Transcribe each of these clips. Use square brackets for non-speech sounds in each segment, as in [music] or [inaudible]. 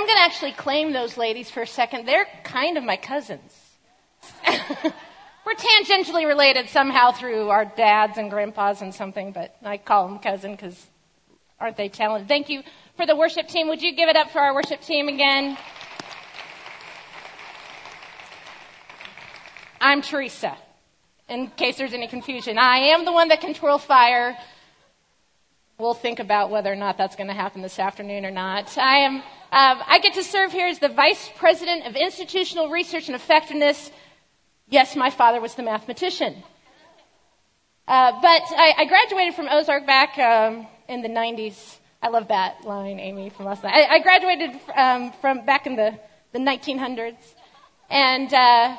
I'm going to actually claim those ladies for a second. They're kind of my cousins. [laughs] We're tangentially related somehow through our dads and grandpas and something, but I call them cousin because aren't they talented? Thank you for the worship team. Would you give it up for our worship team again? I'm Teresa, in case there's any confusion. I am the one that can twirl fire. We'll think about whether or not that's going to happen this afternoon or not. I am, um, I get to serve here as the Vice President of Institutional Research and Effectiveness. Yes, my father was the mathematician. Uh, but I, I, graduated from Ozark back um, in the 90s. I love that line, Amy, from last night. I, I graduated um, from back in the, the 1900s. And uh,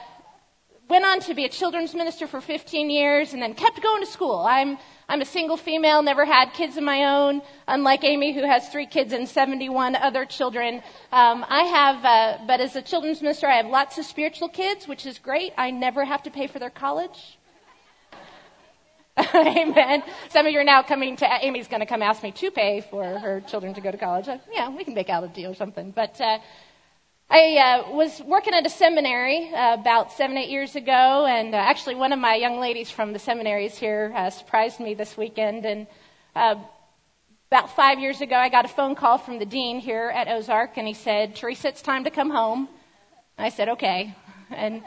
went on to be a children's minister for 15 years and then kept going to school. I'm, I'm a single female, never had kids of my own, unlike Amy, who has three kids and 71 other children. Um, I have, uh, but as a children's minister, I have lots of spiritual kids, which is great. I never have to pay for their college. [laughs] Amen. Some of you are now coming to, Amy's going to come ask me to pay for her children to go to college. Uh, yeah, we can make out a deal or something. But, uh, I uh, was working at a seminary uh, about seven, eight years ago, and uh, actually one of my young ladies from the seminaries here uh, surprised me this weekend. And uh, about five years ago, I got a phone call from the dean here at Ozark, and he said, Teresa, it's time to come home. I said, okay. And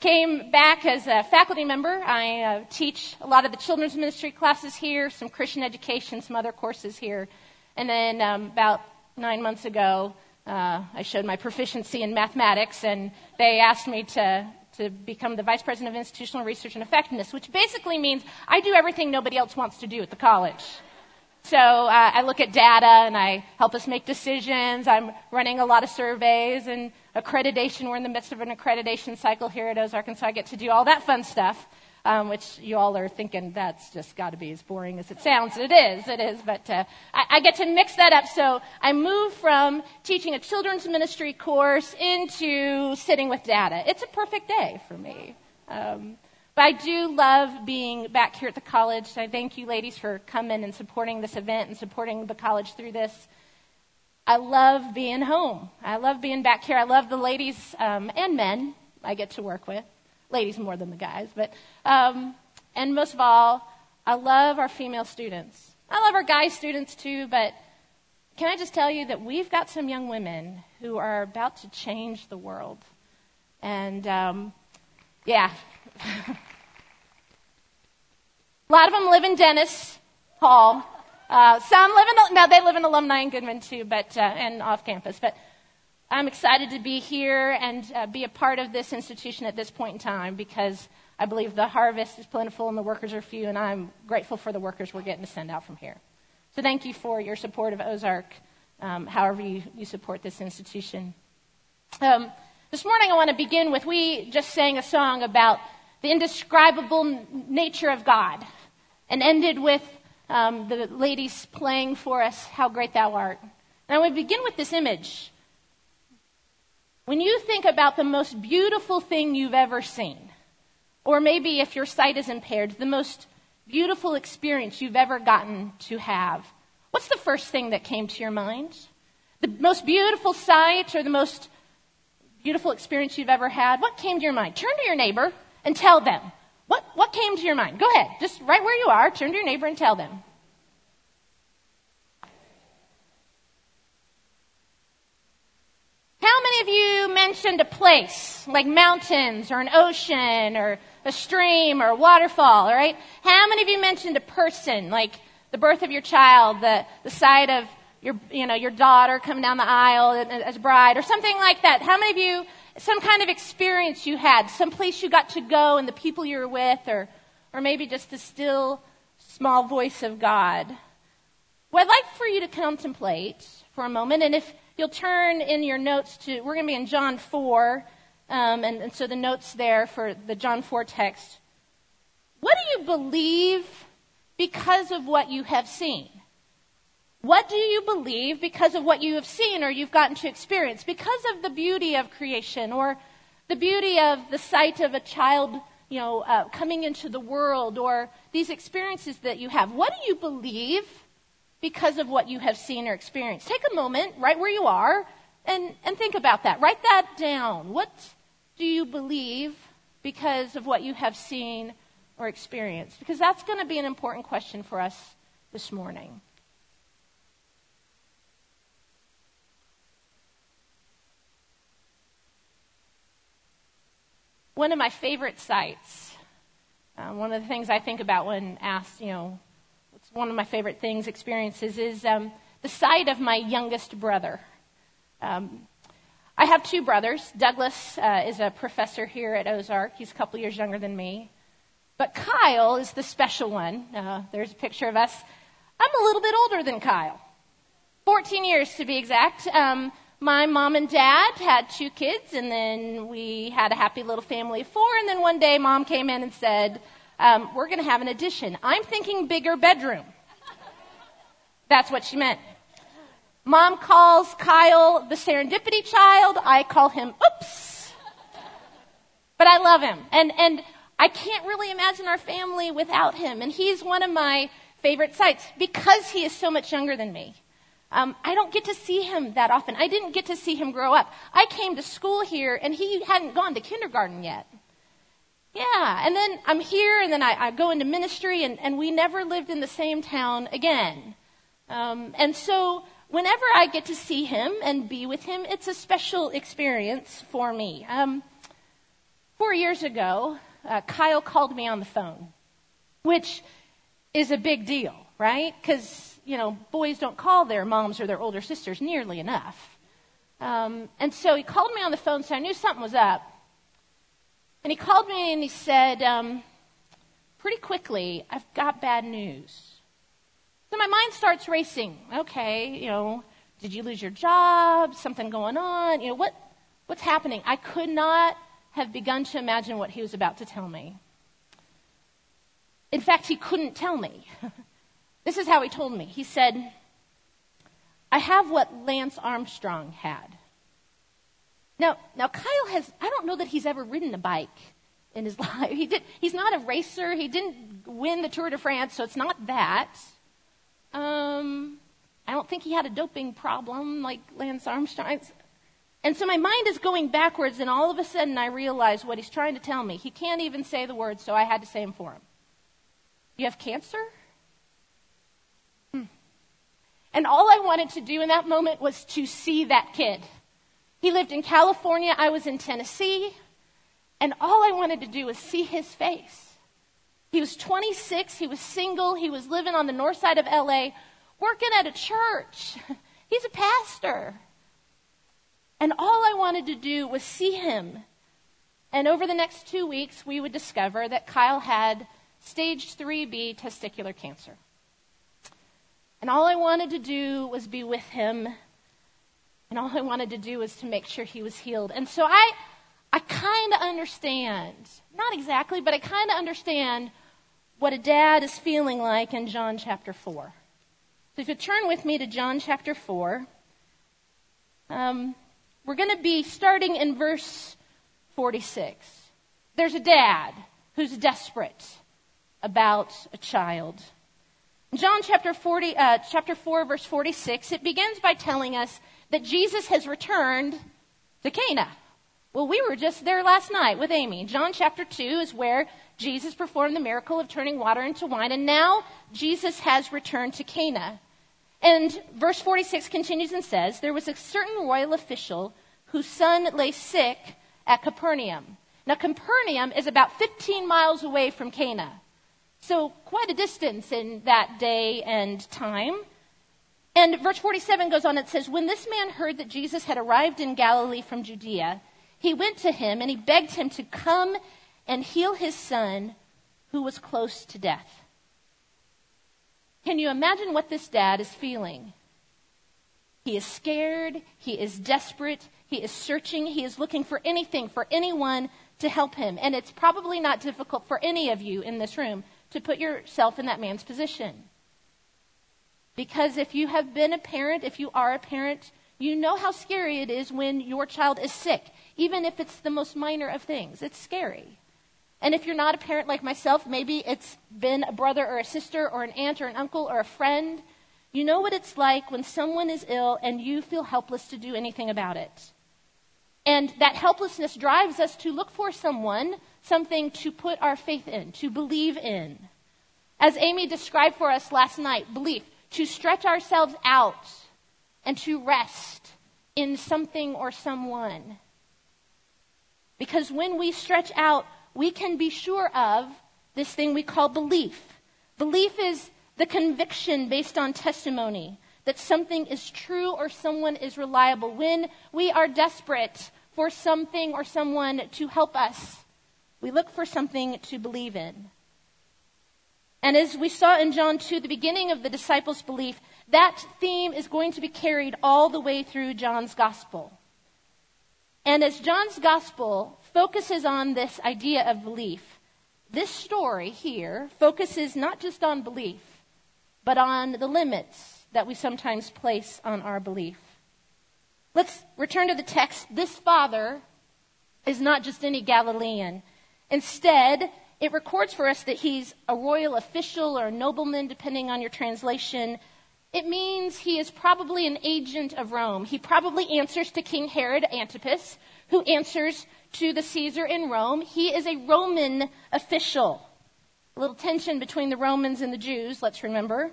came back as a faculty member. I uh, teach a lot of the children's ministry classes here, some Christian education, some other courses here. And then um, about nine months ago, uh, I showed my proficiency in mathematics, and they asked me to, to become the Vice President of Institutional Research and Effectiveness, which basically means I do everything nobody else wants to do at the college. So uh, I look at data and I help us make decisions. I'm running a lot of surveys and accreditation. We're in the midst of an accreditation cycle here at Ozark, and so I get to do all that fun stuff um, which you all are thinking that's just got to be as boring as it sounds. It is, it is, but uh, I, I get to mix that up. So I move from teaching a children's ministry course into sitting with data. It's a perfect day for me. Um, but I do love being back here at the college. I thank you, ladies, for coming and supporting this event and supporting the college through this. I love being home. I love being back here. I love the ladies um, and men I get to work with ladies more than the guys, but um, and most of all, I love our female students. I love our guy students too, but can I just tell you that we've got some young women who are about to change the world, and um, yeah. [laughs] A lot of them live in Dennis Hall. Uh, some live in, no, they live in alumni in Goodman too, but, uh, and off campus. But I'm excited to be here and uh, be a part of this institution at this point in time because I believe the harvest is plentiful and the workers are few, and I'm grateful for the workers we're getting to send out from here. So thank you for your support of Ozark, um, however you, you, support this institution. Um, this morning I want to begin with we just sang a song about the indescribable nature of God and ended with um, the ladies playing for us, How Great Thou Art. And I to begin with this image when you think about the most beautiful thing you've ever seen, or maybe if your sight is impaired, the most beautiful experience you've ever gotten to have, what's the first thing that came to your mind? The most beautiful sight or the most beautiful experience you've ever had? What came to your mind? Turn to your neighbor and tell them. What, what came to your mind? Go ahead. Just right where you are, turn to your neighbor and tell them. How many of you mentioned a place like mountains or an ocean or a stream or a waterfall, all right? How many of you mentioned a person like the birth of your child, the, the sight of your, you know, your daughter coming down the aisle as a bride or something like that? How many of you, some kind of experience you had, some place you got to go and the people you were with or, or maybe just the still small voice of God? What I'd like for you to contemplate for a moment and if you'll turn in your notes to, we're going to be in John 4, um, and, and so the notes there for the John 4 text. What do you believe because of what you have seen? What do you believe because of what you have seen or you've gotten to experience? Because of the beauty of creation or the beauty of the sight of a child, you know, uh, coming into the world or these experiences that you have. What do you believe because of what you have seen or experienced. Take a moment right where you are And, and think about that. Write that down. What do you believe because of what you have seen or experienced? Because that's going to be an important question for us this morning. One of my favorite sights, uh, one of the things I think about when asked, you know, one of my favorite things, experiences, is um, the sight of my youngest brother. Um, I have two brothers. Douglas uh, is a professor here at Ozark. He's a couple years younger than me. But Kyle is the special one. Uh, there's a picture of us. I'm a little bit older than Kyle. 14 years to be exact. Um, my mom and dad had two kids, and then we had a happy little family of four. And then one day, mom came in and said, um, We're going to have an addition. I'm thinking bigger bedroom. That's what she meant. Mom calls Kyle the serendipity child. I call him oops. But I love him. And, and I can't really imagine our family without him. And he's one of my favorite sights because he is so much younger than me. Um, I don't get to see him that often. I didn't get to see him grow up. I came to school here and he hadn't gone to kindergarten yet. Yeah, and then I'm here and then I, I go into ministry and, and we never lived in the same town again. Um, and so whenever I get to see him and be with him, it's a special experience for me. Um, four years ago, uh, Kyle called me on the phone, which is a big deal, right? Because you know, boys don't call their moms or their older sisters nearly enough. Um, and so he called me on the phone, so I knew something was up. And he called me and he said, um, pretty quickly, I've got bad news. So my mind starts racing. Okay, you know, did you lose your job? Something going on? You know, what, what's happening? I could not have begun to imagine what he was about to tell me. In fact, he couldn't tell me. [laughs] This is how he told me. He said, I have what Lance Armstrong had. Now, now Kyle has, I don't know that he's ever ridden a bike in his [laughs] life. He did, he's not a racer. He didn't win the Tour de France, so it's not that. Um, I don't think he had a doping problem like Lance Armstrong. And so my mind is going backwards, and all of a sudden I realize what he's trying to tell me. He can't even say the words, so I had to say them for him. You have cancer? And all I wanted to do in that moment was to see that kid. He lived in California, I was in Tennessee, and all I wanted to do was see his face. He was 26, he was single, he was living on the north side of LA, working at a church. [laughs] He's a pastor. And all I wanted to do was see him. And over the next two weeks, we would discover that Kyle had stage 3B testicular cancer. And all I wanted to do was be with him. And all I wanted to do was to make sure he was healed. And so I, I kind of understand, not exactly, but I kind of understand what a dad is feeling like in John chapter 4. So if you turn with me to John chapter 4, um, we're going to be starting in verse 46. There's a dad who's desperate about a child. John chapter 40, uh, chapter 4, verse 46, it begins by telling us that Jesus has returned to Cana. Well, we were just there last night with Amy. John chapter 2 is where Jesus performed the miracle of turning water into wine, and now Jesus has returned to Cana. And verse 46 continues and says, There was a certain royal official whose son lay sick at Capernaum. Now, Capernaum is about 15 miles away from Cana. So, quite a distance in that day and time. And verse 47 goes on, it says, When this man heard that Jesus had arrived in Galilee from Judea, he went to him and he begged him to come and heal his son who was close to death. Can you imagine what this dad is feeling? He is scared. He is desperate. He is searching. He is looking for anything, for anyone to help him. And it's probably not difficult for any of you in this room to put yourself in that man's position. Because if you have been a parent, if you are a parent, you know how scary it is when your child is sick, even if it's the most minor of things. It's scary. And if you're not a parent like myself, maybe it's been a brother or a sister or an aunt or an uncle or a friend. You know what it's like when someone is ill and you feel helpless to do anything about it. And that helplessness drives us to look for someone, something to put our faith in, to believe in. As Amy described for us last night, belief, to stretch ourselves out and to rest in something or someone. Because when we stretch out, we can be sure of this thing we call belief. Belief is the conviction based on testimony that something is true or someone is reliable. When we are desperate for something or someone to help us, we look for something to believe in. And as we saw in John 2, the beginning of the disciples' belief, that theme is going to be carried all the way through John's gospel. And as John's gospel focuses on this idea of belief, this story here focuses not just on belief, but on the limits that we sometimes place on our belief. Let's return to the text. This father is not just any Galilean. Instead, it records for us that he's a royal official or a nobleman, depending on your translation. It means he is probably an agent of Rome. He probably answers to King Herod Antipas, who answers to the Caesar in Rome. He is a Roman official. A little tension between the Romans and the Jews, let's remember.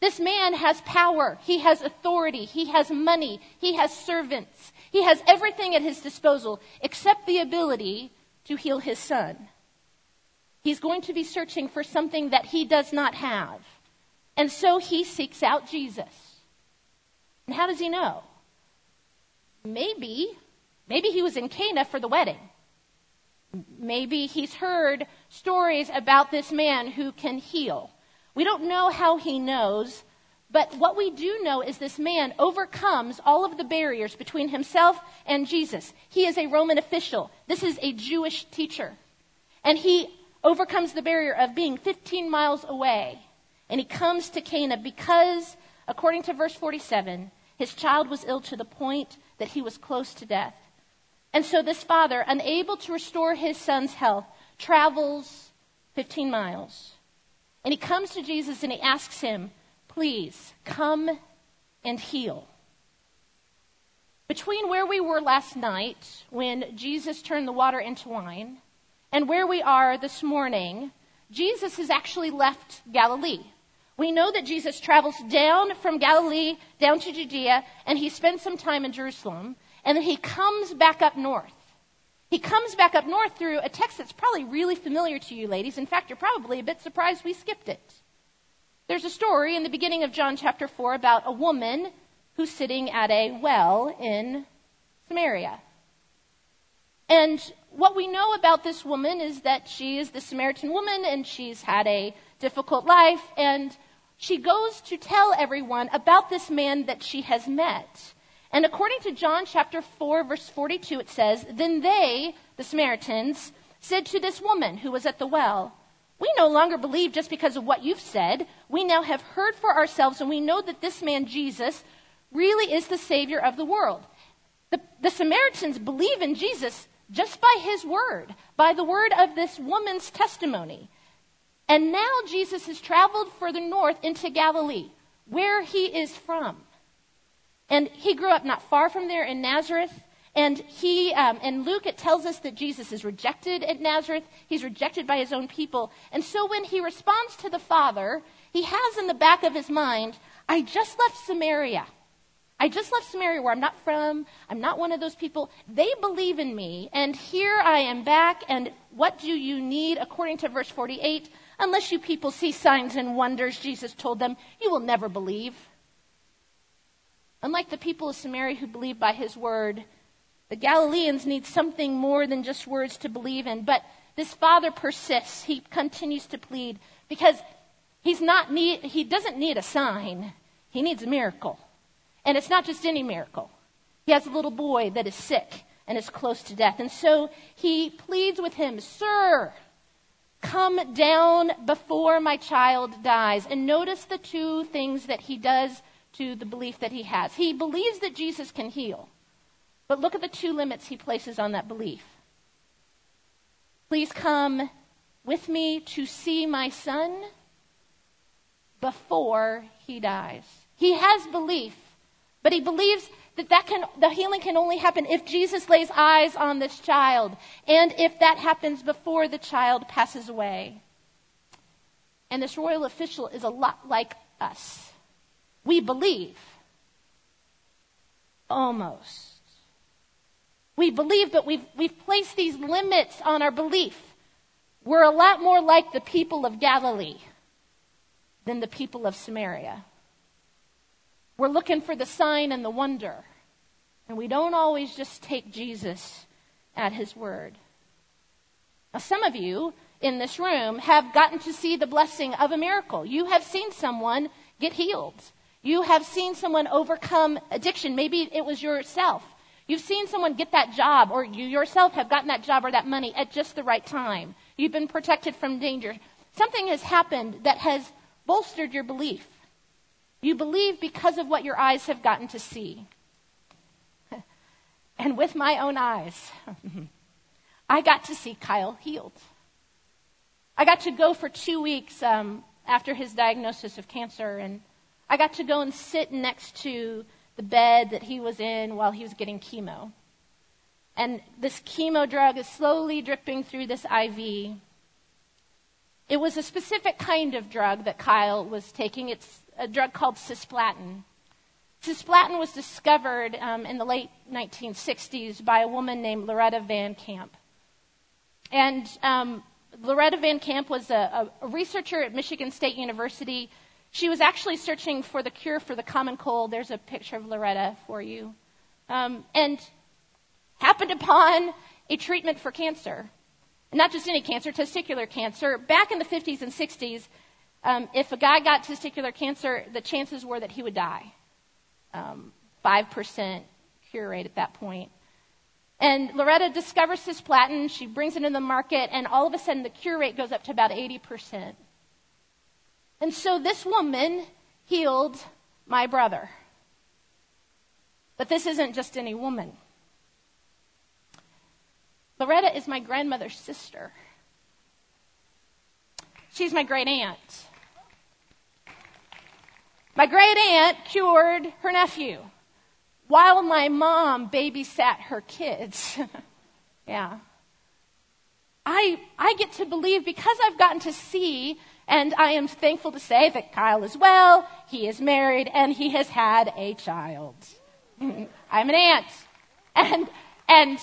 This man has power. He has authority. He has money. He has servants. He has everything at his disposal except the ability to heal his son. He's going to be searching for something that he does not have. And so he seeks out Jesus. And how does he know? Maybe, maybe he was in Cana for the wedding. Maybe he's heard stories about this man who can heal. We don't know how he knows, but what we do know is this man overcomes all of the barriers between himself and Jesus. He is a Roman official. This is a Jewish teacher. And he overcomes the barrier of being 15 miles away and he comes to Cana because, according to verse 47, his child was ill to the point that he was close to death. And so this father, unable to restore his son's health, travels 15 miles. And he comes to Jesus and he asks him, Please come and heal. Between where we were last night, when Jesus turned the water into wine, and where we are this morning, Jesus has actually left Galilee. We know that Jesus travels down from Galilee down to Judea, and he spends some time in Jerusalem, and then he comes back up north. He comes back up north through a text that's probably really familiar to you, ladies. In fact, you're probably a bit surprised we skipped it. There's a story in the beginning of John chapter 4 about a woman who's sitting at a well in Samaria. And what we know about this woman is that she is the Samaritan woman and she's had a difficult life and she goes to tell everyone about this man that she has met. And according to John chapter 4, verse 42, it says, Then they, the Samaritans, said to this woman who was at the well, We no longer believe just because of what you've said. We now have heard for ourselves, and we know that this man, Jesus, really is the Savior of the world. The, the Samaritans believe in Jesus just by his word, by the word of this woman's testimony. And now Jesus has traveled further north into Galilee, where he is from. And he grew up not far from there in Nazareth. And he, um, in Luke, it tells us that Jesus is rejected at Nazareth. He's rejected by his own people. And so when he responds to the Father, he has in the back of his mind, I just left Samaria. I just left Samaria where I'm not from. I'm not one of those people. They believe in me. And here I am back. And what do you need? According to verse 48, Unless you people see signs and wonders, Jesus told them, you will never believe. Unlike the people of Samaria who believed by his word, the Galileans need something more than just words to believe in. But this father persists. He continues to plead because he's not need, he doesn't need a sign. He needs a miracle. And it's not just any miracle. He has a little boy that is sick and is close to death. And so he pleads with him, Sir, Come down before my child dies. And notice the two things that he does to the belief that he has. He believes that Jesus can heal. But look at the two limits he places on that belief. Please come with me to see my son before he dies. He has belief, but he believes that, that can, the healing can only happen if Jesus lays eyes on this child and if that happens before the child passes away. And this royal official is a lot like us. We believe. Almost. We believe, but we've, we've placed these limits on our belief. We're a lot more like the people of Galilee than the people of Samaria. We're looking for the sign and the wonder. And we don't always just take Jesus at his word. Now, some of you in this room have gotten to see the blessing of a miracle. You have seen someone get healed. You have seen someone overcome addiction. Maybe it was yourself. You've seen someone get that job, or you yourself have gotten that job or that money at just the right time. You've been protected from danger. Something has happened that has bolstered your belief. You believe because of what your eyes have gotten to see. [laughs] and with my own eyes, [laughs] I got to see Kyle healed. I got to go for two weeks um, after his diagnosis of cancer, and I got to go and sit next to the bed that he was in while he was getting chemo. And this chemo drug is slowly dripping through this IV. It was a specific kind of drug that Kyle was taking. It's a drug called cisplatin. Cisplatin was discovered um, in the late 1960s by a woman named Loretta Van Camp. And um, Loretta Van Camp was a, a, researcher at Michigan State University. She was actually searching for the cure for the common cold. There's a picture of Loretta for you. Um, and happened upon a treatment for cancer not just any cancer, testicular cancer. Back in the 50s and 60s, um, if a guy got testicular cancer, the chances were that he would die. Um, 5% cure rate at that point. And Loretta discovers cisplatin, she brings it in the market, and all of a sudden the cure rate goes up to about 80%. And so this woman healed my brother. But this isn't just any woman. Loretta is my grandmother's sister. She's my great aunt. My great aunt cured her nephew while my mom babysat her kids. [laughs] yeah. I, I get to believe because I've gotten to see, and I am thankful to say that Kyle is well, he is married, and he has had a child. [laughs] I'm an aunt. And, and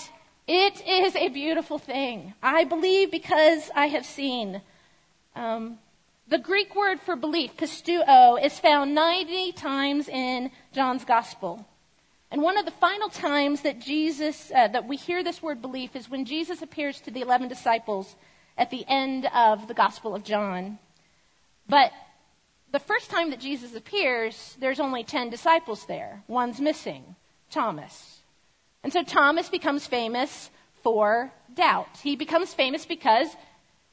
it is a beautiful thing. I believe because I have seen. Um, the Greek word for belief, pisteuo, is found 90 times in John's Gospel. And one of the final times that Jesus, uh, that we hear this word belief is when Jesus appears to the 11 disciples at the end of the Gospel of John. But the first time that Jesus appears, there's only 10 disciples there. One's missing, Thomas. And so Thomas becomes famous for doubt. He becomes famous because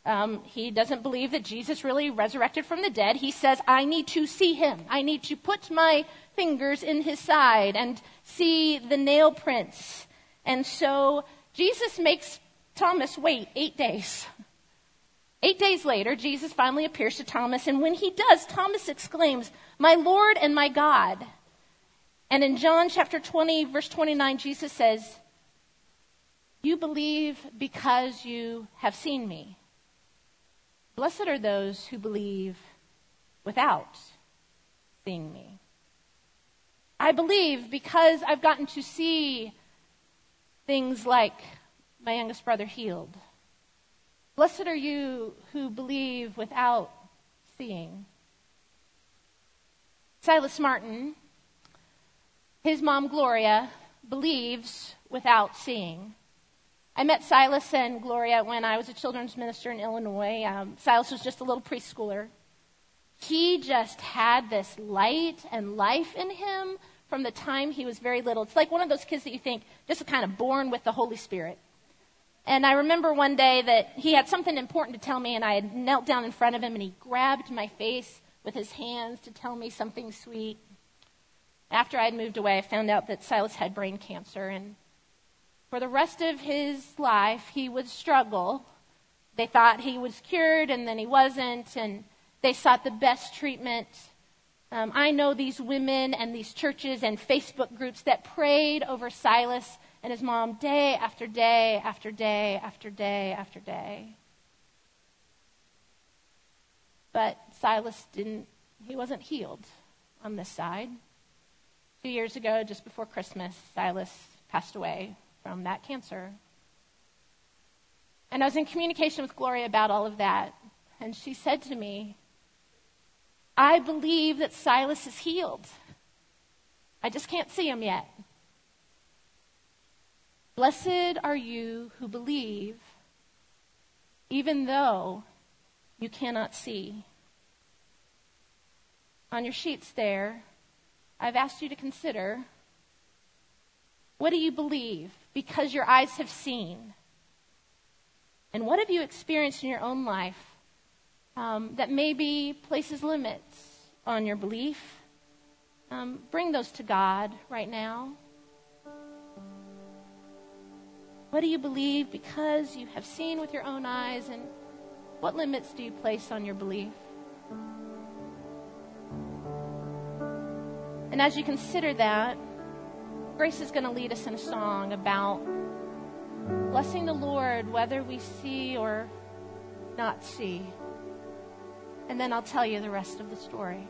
um, he doesn't believe that Jesus really resurrected from the dead. He says, I need to see him. I need to put my fingers in his side and see the nail prints. And so Jesus makes Thomas wait eight days. Eight days later, Jesus finally appears to Thomas, and when he does, Thomas exclaims, My Lord and my God. And in John chapter 20, verse 29, Jesus says, You believe because you have seen me. Blessed are those who believe without seeing me. I believe because I've gotten to see things like my youngest brother healed. Blessed are you who believe without seeing. Silas Martin his mom, Gloria, believes without seeing. I met Silas and Gloria when I was a children's minister in Illinois. Um, Silas was just a little preschooler. He just had this light and life in him from the time he was very little. It's like one of those kids that you think just kind of born with the Holy Spirit. And I remember one day that he had something important to tell me, and I had knelt down in front of him, and he grabbed my face with his hands to tell me something sweet. After I had moved away, I found out that Silas had brain cancer, and for the rest of his life, he would struggle. They thought he was cured, and then he wasn't, and they sought the best treatment Um, I know these women and these churches and Facebook groups that prayed over Silas and his mom day after day after day after day after day. But Silas didn't, he wasn't healed on this side. Two years ago, just before Christmas, Silas passed away from that cancer. And I was in communication with Gloria about all of that. And she said to me, I believe that Silas is healed. I just can't see him yet. Blessed are you who believe, even though you cannot see. On your sheets there, I've asked you to consider what do you believe because your eyes have seen? And what have you experienced in your own life um, that maybe places limits on your belief? Um, bring those to God right now. What do you believe because you have seen with your own eyes? And what limits do you place on your belief? And as you consider that, Grace is going to lead us in a song about blessing the Lord whether we see or not see. And then I'll tell you the rest of the story.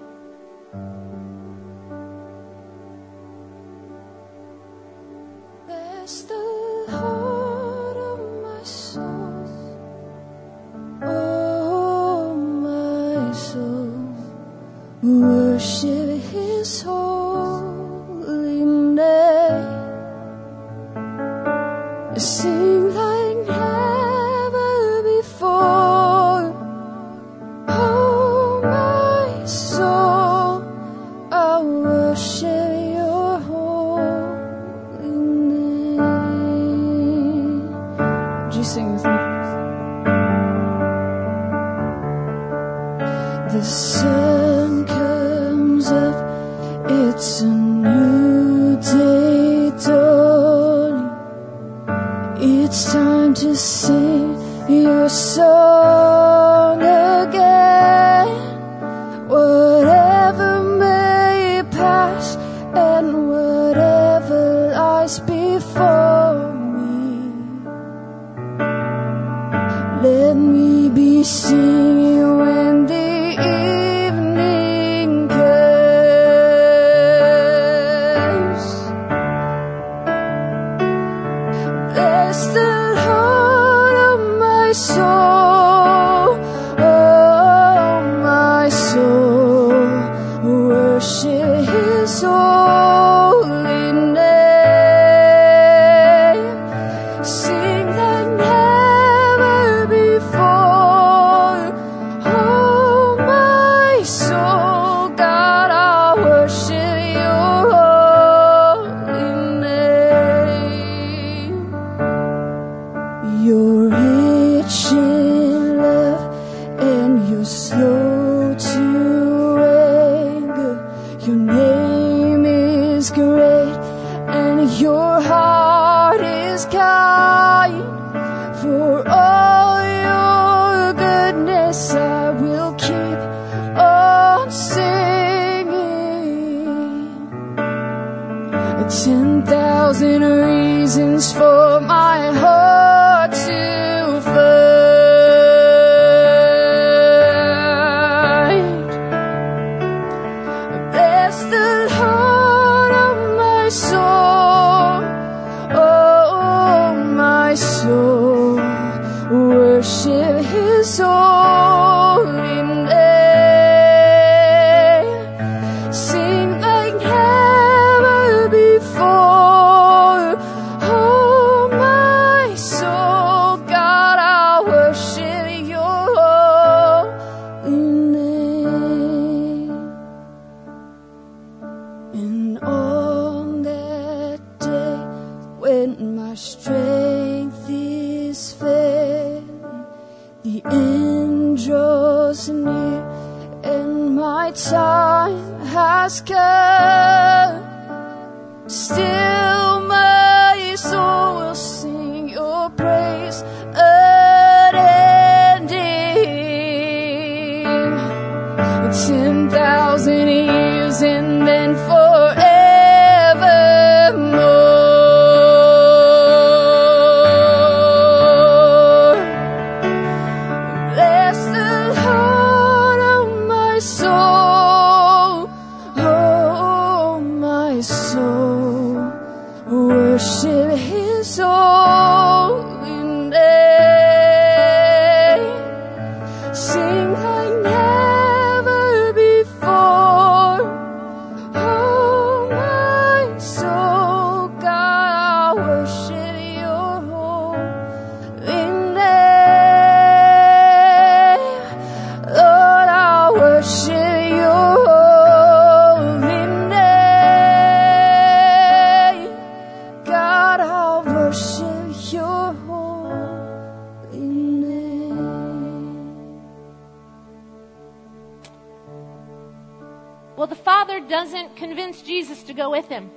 Go with him.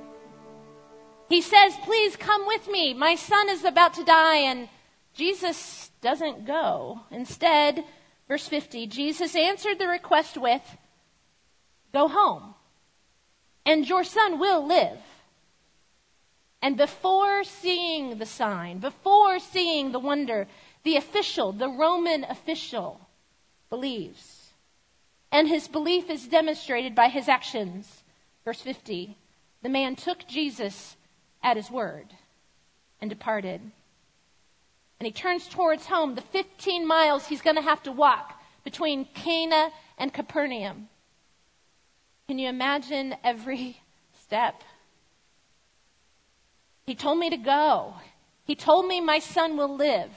He says, Please come with me. My son is about to die. And Jesus doesn't go. Instead, verse 50, Jesus answered the request with, Go home, and your son will live. And before seeing the sign, before seeing the wonder, the official, the Roman official, believes. And his belief is demonstrated by his actions. Verse 50 The man took Jesus at his word and departed. And he turns towards home, the 15 miles he's going to have to walk between Cana and Capernaum. Can you imagine every step? He told me to go. He told me my son will live.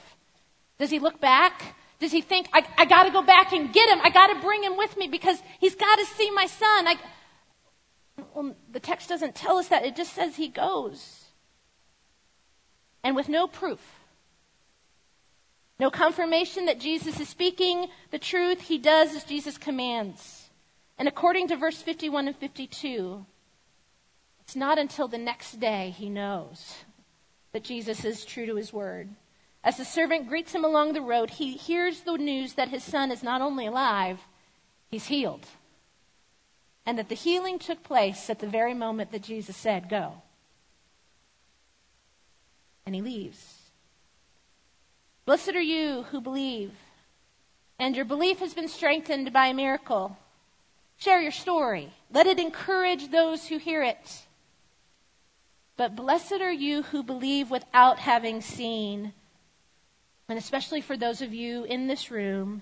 Does he look back? Does he think, I, I got to go back and get him? I got to bring him with me because he's got to see my son. I, well, the text doesn't tell us that. It just says he goes. And with no proof, no confirmation that Jesus is speaking the truth, he does as Jesus commands. And according to verse 51 and 52, it's not until the next day he knows that Jesus is true to his word. As the servant greets him along the road, he hears the news that his son is not only alive, he's healed. And that the healing took place at the very moment that Jesus said, Go. And he leaves. Blessed are you who believe, and your belief has been strengthened by a miracle. Share your story. Let it encourage those who hear it. But blessed are you who believe without having seen. And especially for those of you in this room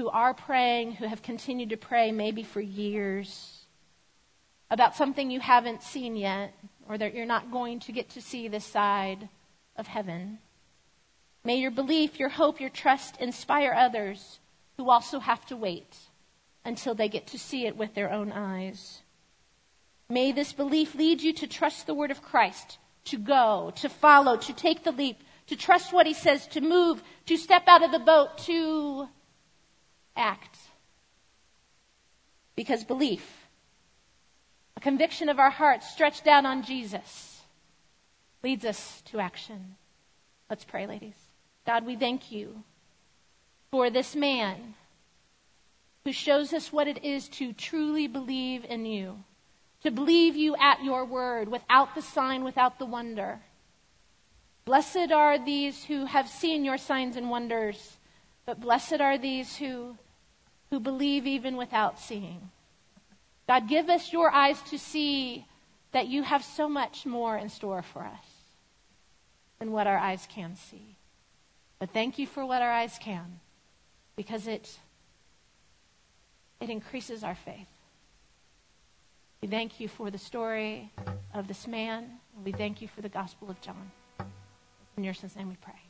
who are praying, who have continued to pray maybe for years about something you haven't seen yet, or that you're not going to get to see this side of heaven. May your belief, your hope, your trust inspire others who also have to wait until they get to see it with their own eyes. May this belief lead you to trust the word of Christ, to go, to follow, to take the leap, to trust what he says, to move, to step out of the boat, to act. Because belief, a conviction of our hearts stretched out on Jesus, leads us to action. Let's pray, ladies. God, we thank you for this man who shows us what it is to truly believe in you, to believe you at your word without the sign, without the wonder. Blessed are these who have seen your signs and wonders, but blessed are these who, who believe even without seeing. God, give us your eyes to see that you have so much more in store for us than what our eyes can see. But thank you for what our eyes can, because it, it increases our faith. We thank you for the story of this man, we thank you for the Gospel of John. In your son's name we pray.